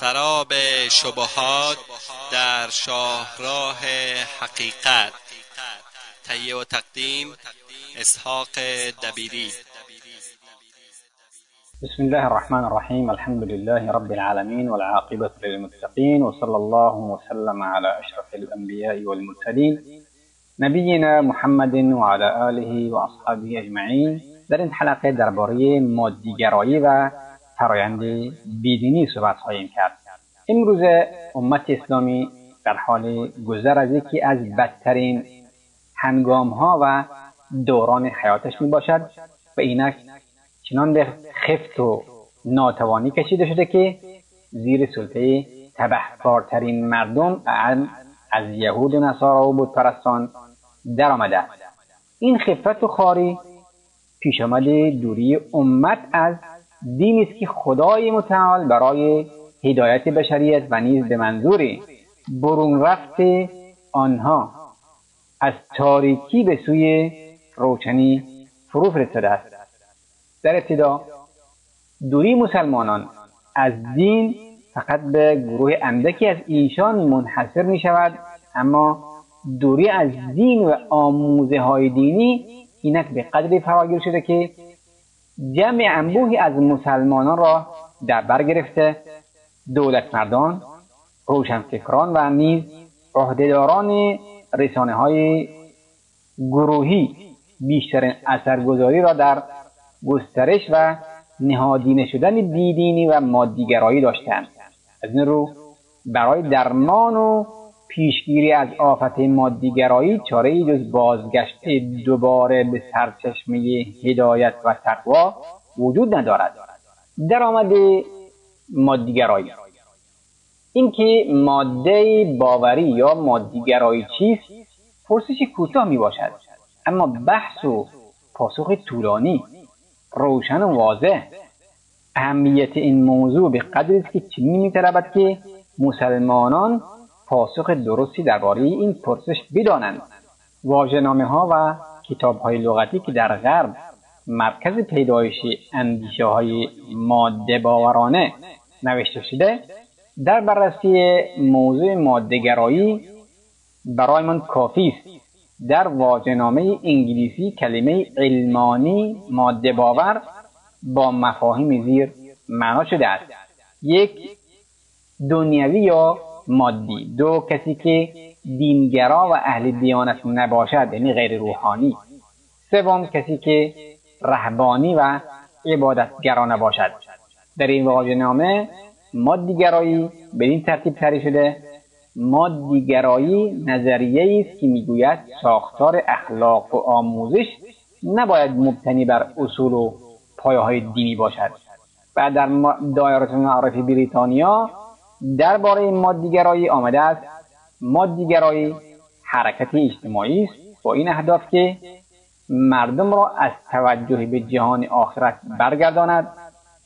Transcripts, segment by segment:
سراب شبهات در شاهراه حقیقت. تهیه و تقدیم اسحاق دبیری. بسم الله الرحمن الرحيم الحمد لله رب العالمين والعاقبة للمتقين وصلى الله وسلم على أشرف الأنبياء والمرسلين نبينا محمد وعلى آله وأصحابه أجمعين در این حلقه درباره مادیگرایی و فرایند بیدینی صحبت خواهیم کرد. امروز امت اسلامی در حال گذر از یکی از بدترین هنگام ها و دوران حیاتش می باشد و اینک چنان به خفت و ناتوانی کشیده شده که زیر سلطه تبهکارترین مردم از یهود و نصارا و بودپرستان در آمده این خفت و خاری پیش دوری امت از دینی است که خدای متعال برای هدایت بشریت و نیز به منظور برون رفت آنها از تاریکی به سوی روشنی فرو فرستاده است. در ابتدا دوری مسلمانان از دین فقط به گروه اندکی از ایشان منحصر می شود اما دوری از دین و آموزه های دینی اینک به قدری فراگیر شده که جمع انبوهی از مسلمانان را در بر گرفته دولت مردان روشنفکران و نیز عهدهداران رسانه های گروهی بیشترین اثرگذاری را در گسترش و نهادینه شدن بیدینی و مادیگرایی داشتند. از این رو برای درمان و پیشگیری از آفت مادیگرایی چاره جز بازگشت دوباره به سرچشمه هدایت و تقوا وجود ندارد. درآمد مادیگرایی. اینکه ماده باوری یا مادیگرایی چیست پرسشی کوتاه می باشد اما بحث و پاسخ طولانی روشن و واضح. اهمیت این موضوع به قدری است که چنین میطلبد که مسلمانان پاسخ درستی درباره این پرسش بدانند. واژهنامه ها و کتاب های لغتی که در غرب مرکز پیدایش اندیشه های ماده باورانه نوشته شده در بررسی موضوع مادهگرایی برایمان کافی است. در واژهنامه انگلیسی کلمه علمانی ماده باور با مفاهیم زیر معنا شده است. یک دنیوی یا مادی. دو کسی که دینگرا و اهل دیانت نباشد یعنی غیر روحانی. سوم کسی که رهبانی و عبادتگرا نباشد. در این واژه نامه مادیگرایی به این ترتیب تعریف شده. مادیگرایی نظریه است که می‌گوید ساختار اخلاق و آموزش نباید مبتنی بر اصول و پایه های دینی باشد. و در دایره معرف بریتانیا درباره این مادیگرایی آمده است. مادیگرایی حرکت اجتماعی است. با این اهداف که مردم را از توجه به جهان آخرت برگرداند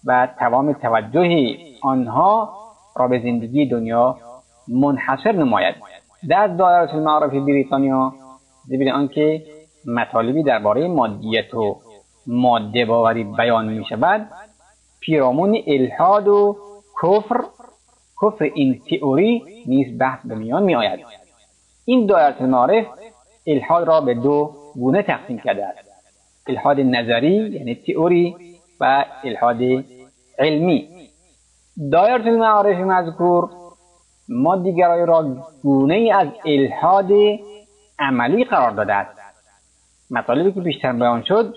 و تمام توجه آنها را به زندگی دنیا منحصر نماید. در دایره المعارف بریتانیا زبیر آنکه مطالبی درباره مادیت و ماده باوری بیان می شود پیرامون الحاد و کفر کفر این تئوری نیز بحث به میان می آید این دایره المعارف الحاد را به دو گونه تقسیم کرده است. الحاد نظری یعنی تئوری و الحاد علمی. دایره المعارف مذکور ما دیگرای را گونه از الحاد عملی قرار داده است. مطالبی که بیشتر بیان شد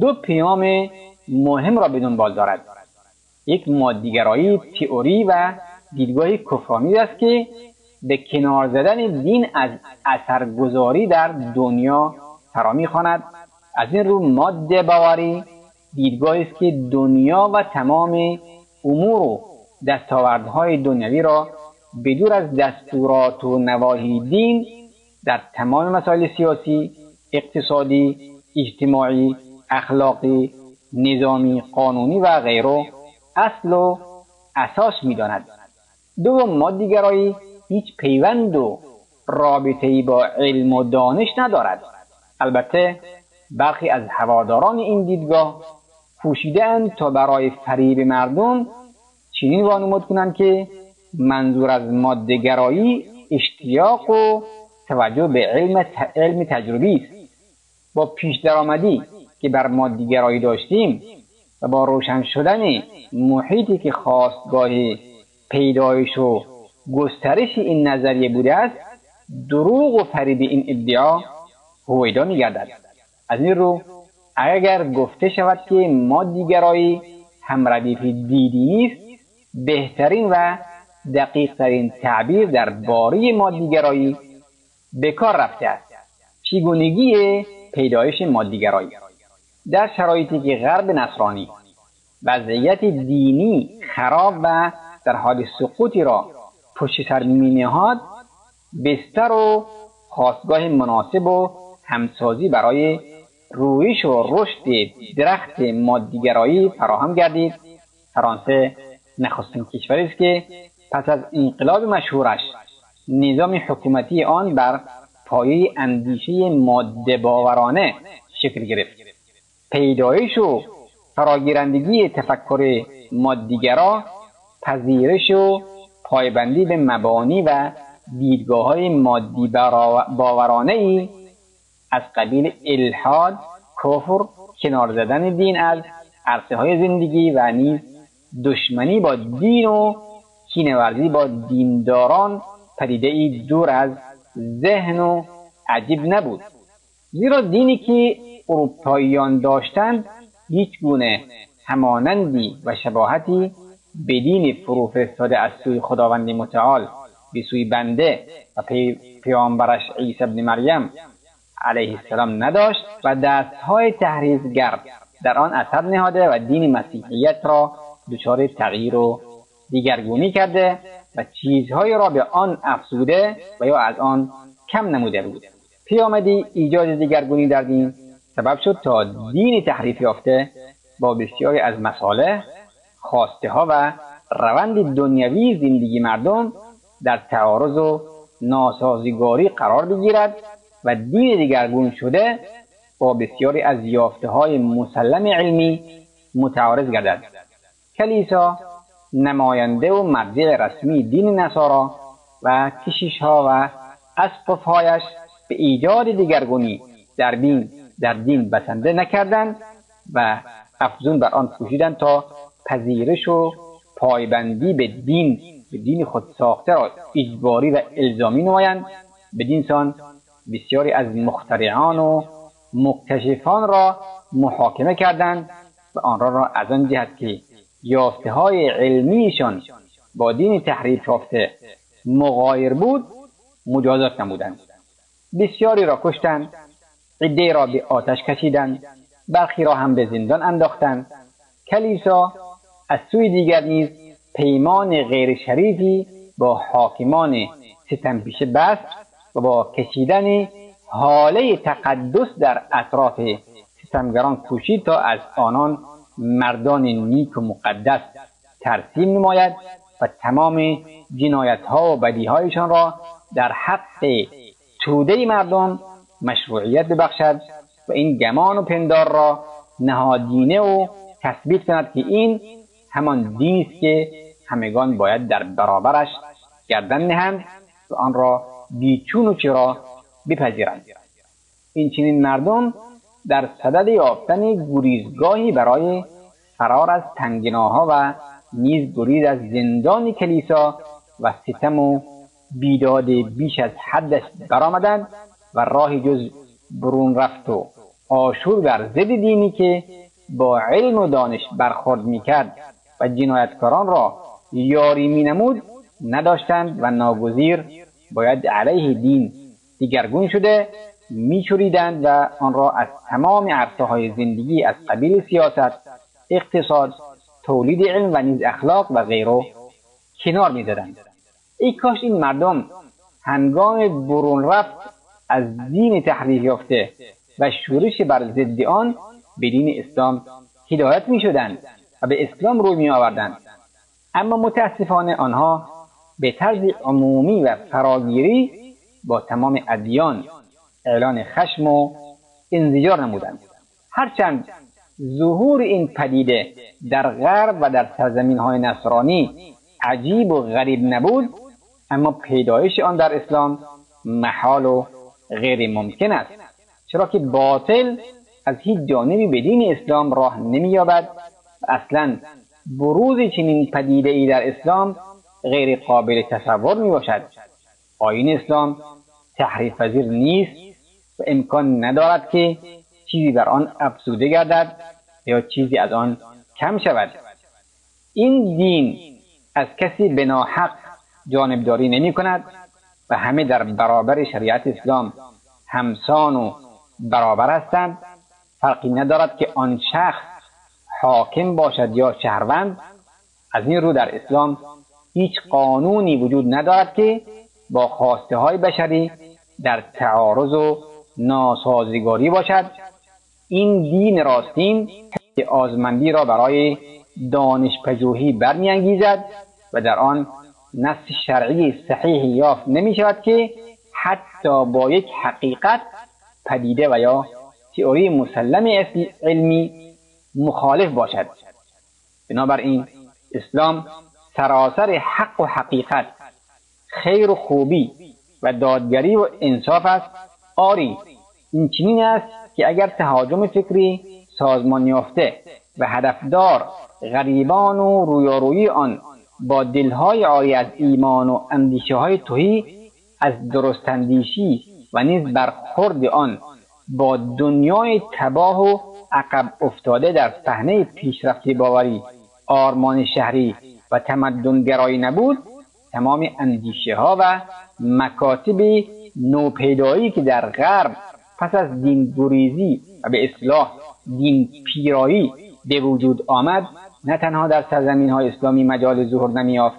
دو پیام مهم را به دنبال دارد. یک مادیگرایی تئوری و دیدگاهی کفرآمیز است که به کنار زدن دین از اثرگذاری در دنیا فرا می‌خواند. از این رو ماده باوری دیدگاهی است که دنیا و تمام امور و دستاوردهای دنیوی را بدور از دستورات و نواهی دین در تمام مسائل سیاسی اقتصادی اجتماعی اخلاقی نظامی قانونی و غیره اصل و اساس می‌داند. دوم مادیگرایی هیچ پیوند و رابطه با علم و دانش ندارد. البته برخی از هواداران این دیدگاه پوشیده تا برای فریب مردم چنین وانمود کنند که منظور از مادهگرایی اشتیاق و توجه به علم, علم تجربی است. با پیش درآمدی که بر مادیگرایی داشتیم و با روشن شدن محیطی که خواستگاه پیدایش و گسترش این نظریه بوده است دروغ و فریب این ادعا هویدا میگردد. از این رو اگر گفته شود که مادیگرایی هم ردیف دیدی است بهترین و دقیقترین تعبیر در باری مادیگرایی به کار رفته است. چگونگی پیدایش مادیگرایی در شرایطی که غرب نصرانی وضعیت دینی خراب و در حال سقوطی را پشت سر مینهاد بستر و خواستگاه مناسب و همسازی برای رویش و رشد درخت مادیگرایی فراهم گردید. فرانسه نخستین کشوری است که پس از انقلاب مشهورش نظام حکومتی آن بر پایه اندیشه ماده باورانه شکل گرفت. پیدایش و فراگیرندگی تفکر مادیگرا پذیرش و پایبندی به مبانی و دیدگاه های مادی باورانه ای از قبیل الحاد کفر کنار زدن دین از عرصه های زندگی و نیز دشمنی با دین و کینورزی با دینداران پدیده ای دور از ذهن و عجیب نبود. زیرا دینی که اروپاییان داشتند هیچ گونه همانندی و شباهتی به دین فروفرستاده از سوی خداوند متعال به سوی بنده و پی پیامبرش عیسی ابن مریم علیه السلام نداشت و دستهای تحریزگر در آن اثر نهاده و دین مسیحیت را دچار تغییر و دیگرگونی کرده و چیزهایی را به آن افزوده و یا از آن کم نموده بود. پیامدی ایجاد دیگرگونی در دین. سبب شد تا دین تحریف یافته با بسیاری از مساله خواسته ها و روند دنیوی زندگی مردم در تعارض و ناسازگاری قرار بگیرد و دین دیگرگون شده با بسیاری از یافته های مسلم علمی متعارض گردد. کلیسا نماینده و مرجع رسمی دین نصارا و کشیش ها و اسقفهایش به ایجاد دیگرگونی در دین در دین بسنده نکردند و افزون بر آن کوشیدند تا پذیرش و پایبندی به دین به دین خود ساخته را اجباری و الزامی نمایند. بدین سان بسیاری از مخترعان و مکتشفان را محاکمه کردند و آنها را از آن جهت که یافته های علمیشان با دین تحریف یافته مغایر بود مجازات نمودند بسیاری را کشتند عده را به آتش کشیدند برخی را هم به زندان انداختند. کلیسا از سوی دیگر نیز پیمان غیر شریفی با حاکمان ستمپیشه بست و با کشیدن حاله تقدس در اطراف ستمگران کوشید تا از آنان مردان نیک و مقدس ترسیم نماید و تمام جنایت ها و بدی هایشان را در حق توده مردم مشروعیت ببخشد و این گمان و پندار را نهادینه و تثبیت کند که این همان دینی است که همگان باید در برابرش گردن نهند و آن را بیچون و چرا بپذیرند. این چنین مردم در صدد یافتن گریزگاهی برای فرار از تنگناها و نیز گریز از زندان کلیسا و ستم و بیداد بیش از حدش برآمدند و راهی جز برون رفت و آشور بر ضد دینی که با علم و دانش برخورد می‌کرد. و جنایتکاران را یاری مینمود نداشتند و ناگزیر باید علیه دین دیگرگون شده میچوریدند و آن را از تمام عرصه های زندگی از قبیل سیاست اقتصاد تولید علم و نیز اخلاق و غیره کنار می‌زدند. ای کاش این مردم هنگام برون رفت از دین تحریف یافته و شورش بر ضد آن به دین اسلام هدایت می شدند و به اسلام روی می آوردند اما متاسفانه آنها به طرز عمومی و فراگیری با تمام ادیان اعلان خشم و انزجار نمودند. هرچند ظهور این پدیده در غرب و در سرزمین های نصرانی عجیب و غریب نبود اما پیدایش آن در اسلام محال و غیر ممکن است. چرا که باطل از هیچ جانبی به دین اسلام راه نمییابد اصلا بروز چنین پدیده ای در اسلام غیر قابل تصور می باشد آین اسلام تحریف پذیر نیست و امکان ندارد که چیزی بر آن افزوده گردد یا چیزی از آن کم شود. این دین از کسی به ناحق جانبداری نمی کند و همه در برابر شریعت اسلام همسان و برابر هستند. فرقی ندارد که آن شخص حاکم باشد یا شهروند از این رو در اسلام هیچ قانونی وجود ندارد که با خواسته های بشری در تعارض و ناسازگاری باشد. این دین راستین که آزمندی را برای دانش پژوهی برمیانگیزد و در آن نص شرعی صحیحی یافت نمی شود که حتی با یک حقیقت پدیده و یا تئوری مسلم علمی مخالف باشد. بنابراین اسلام سراسر حق و حقیقت خیر و خوبی و دادگری و انصاف است. آری این چنین است که اگر تهاجم فکری سازمان یافته و هدفدار غریبان و رویارویی آن با دلهای عاری از ایمان و اندیشه های توهی از درستاندیشی و نیز برخورد آن با دنیای تباه و عقب افتاده در صحنه پیشرفت باوری. آرمان شهری و تمدن گرایی نبود تمام اندیشه ها و مکاتب نوپیدایی که در غرب پس از دین گریزی و به اصلاح دین پیرایی به وجود آمد نه تنها در سرزمین های اسلامی مجال ظهور نمیافت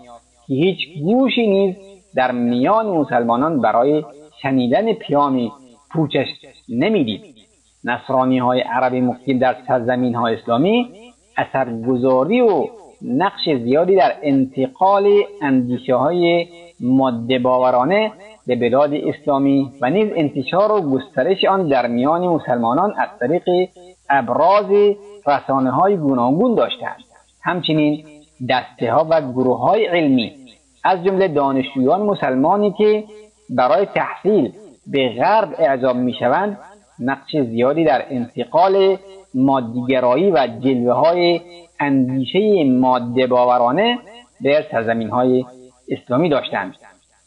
که هیچ گوشی نیز در میان مسلمانان برای شنیدن پیامی پوچش نمی‌دید. نصرانی های عرب مقیم در سرزمین های اسلامی اثرگذاری و نقش زیادی در انتقال اندیشه های ماده باورانه به بلاد اسلامی و نیز انتشار و گسترش آن در میان مسلمانان از طریق ابراز رسانه های گوناگون داشتند همچنین دسته ها و گروه های علمی از جمله دانشجویان مسلمانی که برای تحصیل به غرب اعزام می شوند نقش زیادی در انتقال مادیگرایی و جلوه های اندیشه ماده باورانه در سرزمین های اسلامی داشتند.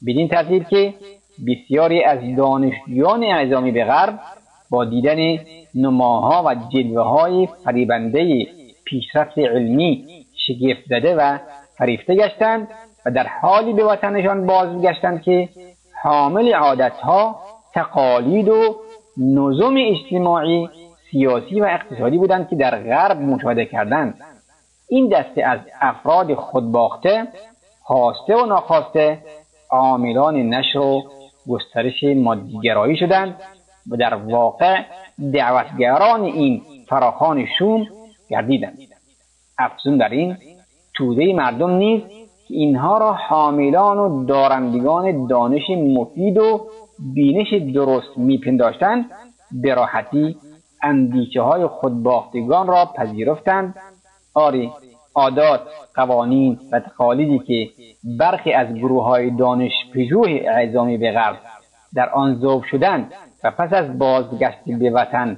بدین ترتیب که بسیاری از دانشجویان اعزامی به غرب با دیدن نماها و جلوه های فریبنده پیشرفت علمی شگفت زده و فریفته گشتند و در حالی به وطنشان بازگشتند که حامل عادتها تقالید و نظم اجتماعی سیاسی و اقتصادی بودند که در غرب مشاهده کردند. این دسته از افراد خودباخته خواسته و ناخواسته عاملان نشر و گسترش مادیگرایی شدند و در واقع دعوتگران این فراخان شوم گردیدند. افزون در این توده مردم نیز که اینها را حاملان و دارندگان دانش مفید و بینش درست میپنداشتند به راحتی اندیشه های خودباختگان را پذیرفتند آری عادات قوانین و تقالیدی که برخی از گروه های دانش پژوه اعزامی به غرب در آن ذوب شدند و پس از بازگشت به وطن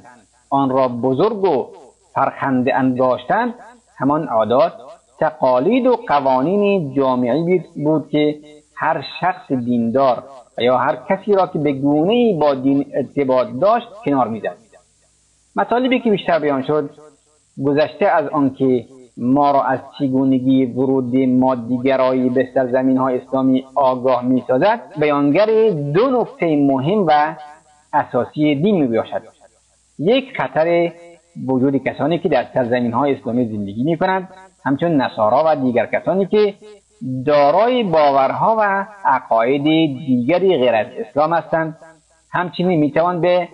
آن را بزرگ و فرخنده انگاشتند همان عادات تقالید و قوانین جامعی بود که هر شخص دیندار و یا هر کسی را که به گونه با دین ارتباط داشت کنار می‌زد مطالبی که بیشتر بیان شد گذشته از آنکه ما را از چگونگی ورود مادیگرایی به سرزمین های اسلامی آگاه می سازد بیانگر دو نکته مهم و اساسی دین می باشد. یک خطر وجود کسانی که در سرزمین های اسلامی زندگی می کنند همچون نصارا و دیگر کسانی که دارای باورها و عقاید دیگری غیر از اسلام هستند. همچنین می‌توان به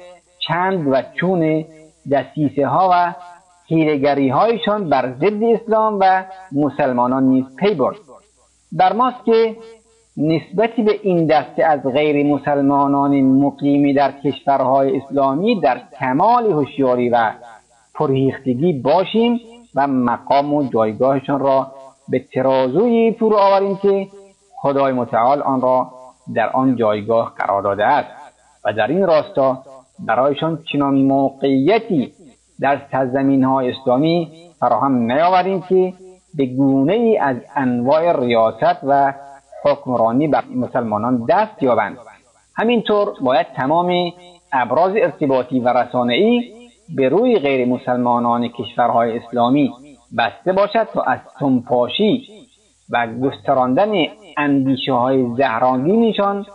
چند و چون دستیسه ها و هیرگری هایشان بر ضد اسلام و مسلمانان نیز پی برد. در ماست که نسبتی به این دسته از غیر مسلمانان مقیمی در کشورهای اسلامی در کمال هوشیاری و پرهیختگی باشیم و مقام و جایگاهشان را به ترازوی فرو آوریم که خدای متعال آن را در آن جایگاه قرار داده است و در این راستا برایشان چنان موقعیتی در سرزمین های اسلامی فراهم نیاوریم که به گونه ای از انواع ریاست و حکمرانی بر مسلمانان دست یابند. همینطور باید تمام ابراز ارتباطی و ای به روی غیر مسلمانان کشورهای اسلامی بسته باشد تا از سنپاشی و گستراندن اندیشه های زهرانگینشان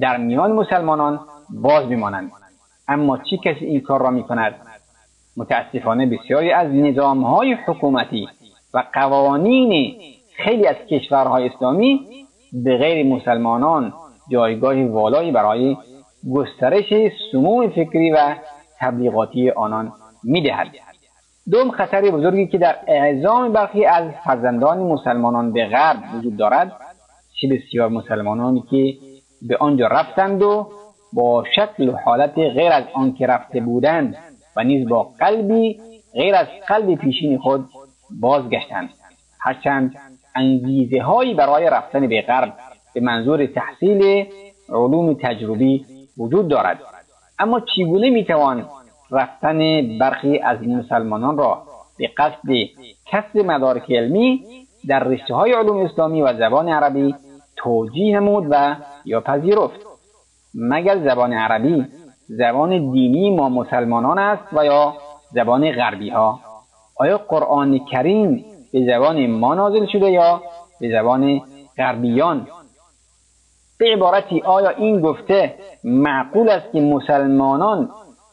در میان مسلمانان باز بمانند. اما چی کسی این کار را می کند متاسفانه بسیاری از نظام های حکومتی و قوانین خیلی از کشورهای اسلامی به غیر مسلمانان جایگاه والایی برای گسترش سموم فکری و تبلیغاتی آنان می‌دهد. دوم خطر بزرگی که در اعزام برخی از فرزندان مسلمانان به غرب وجود دارد چه بسیار مسلمانانی که به آنجا رفتند و با شکل و حالت غیر از آنکه رفته بودند و نیز با قلبی غیر از قلب پیشین خود بازگشتند. هرچند انگیزه هایی برای رفتن به غرب به منظور تحصیل علوم تجربی وجود دارد. اما چگونه می‌توان رفتن برخی از مسلمانان را به قصد کسب مدارک علمی در رشته های علوم اسلامی و زبان عربی توجیه نمود و یا پذیرفت. مگر زبان عربی زبان دینی ما مسلمانان است و یا زبان غربی ها آیا قرآن کریم به زبان ما نازل شده یا به زبان غربیان؟ به عبارتی آیا این گفته معقول است که مسلمانان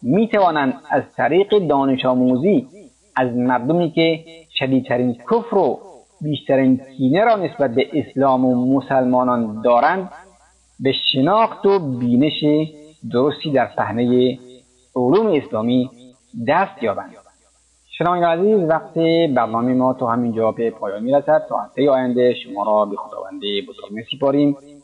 می توانند از طریق دانش آموزی از مردمی که شدیدترین کفر و بیشترین کینه را نسبت به اسلام و مسلمانان دارند به شناخت و بینش درستی در صحنه علوم اسلامی دست یابند. شنوان عزیز وقت برنامه ما تا همین جا به پایان می‌رسد. تا هفته آینده شما را به خداوند بزرگ میسپاریم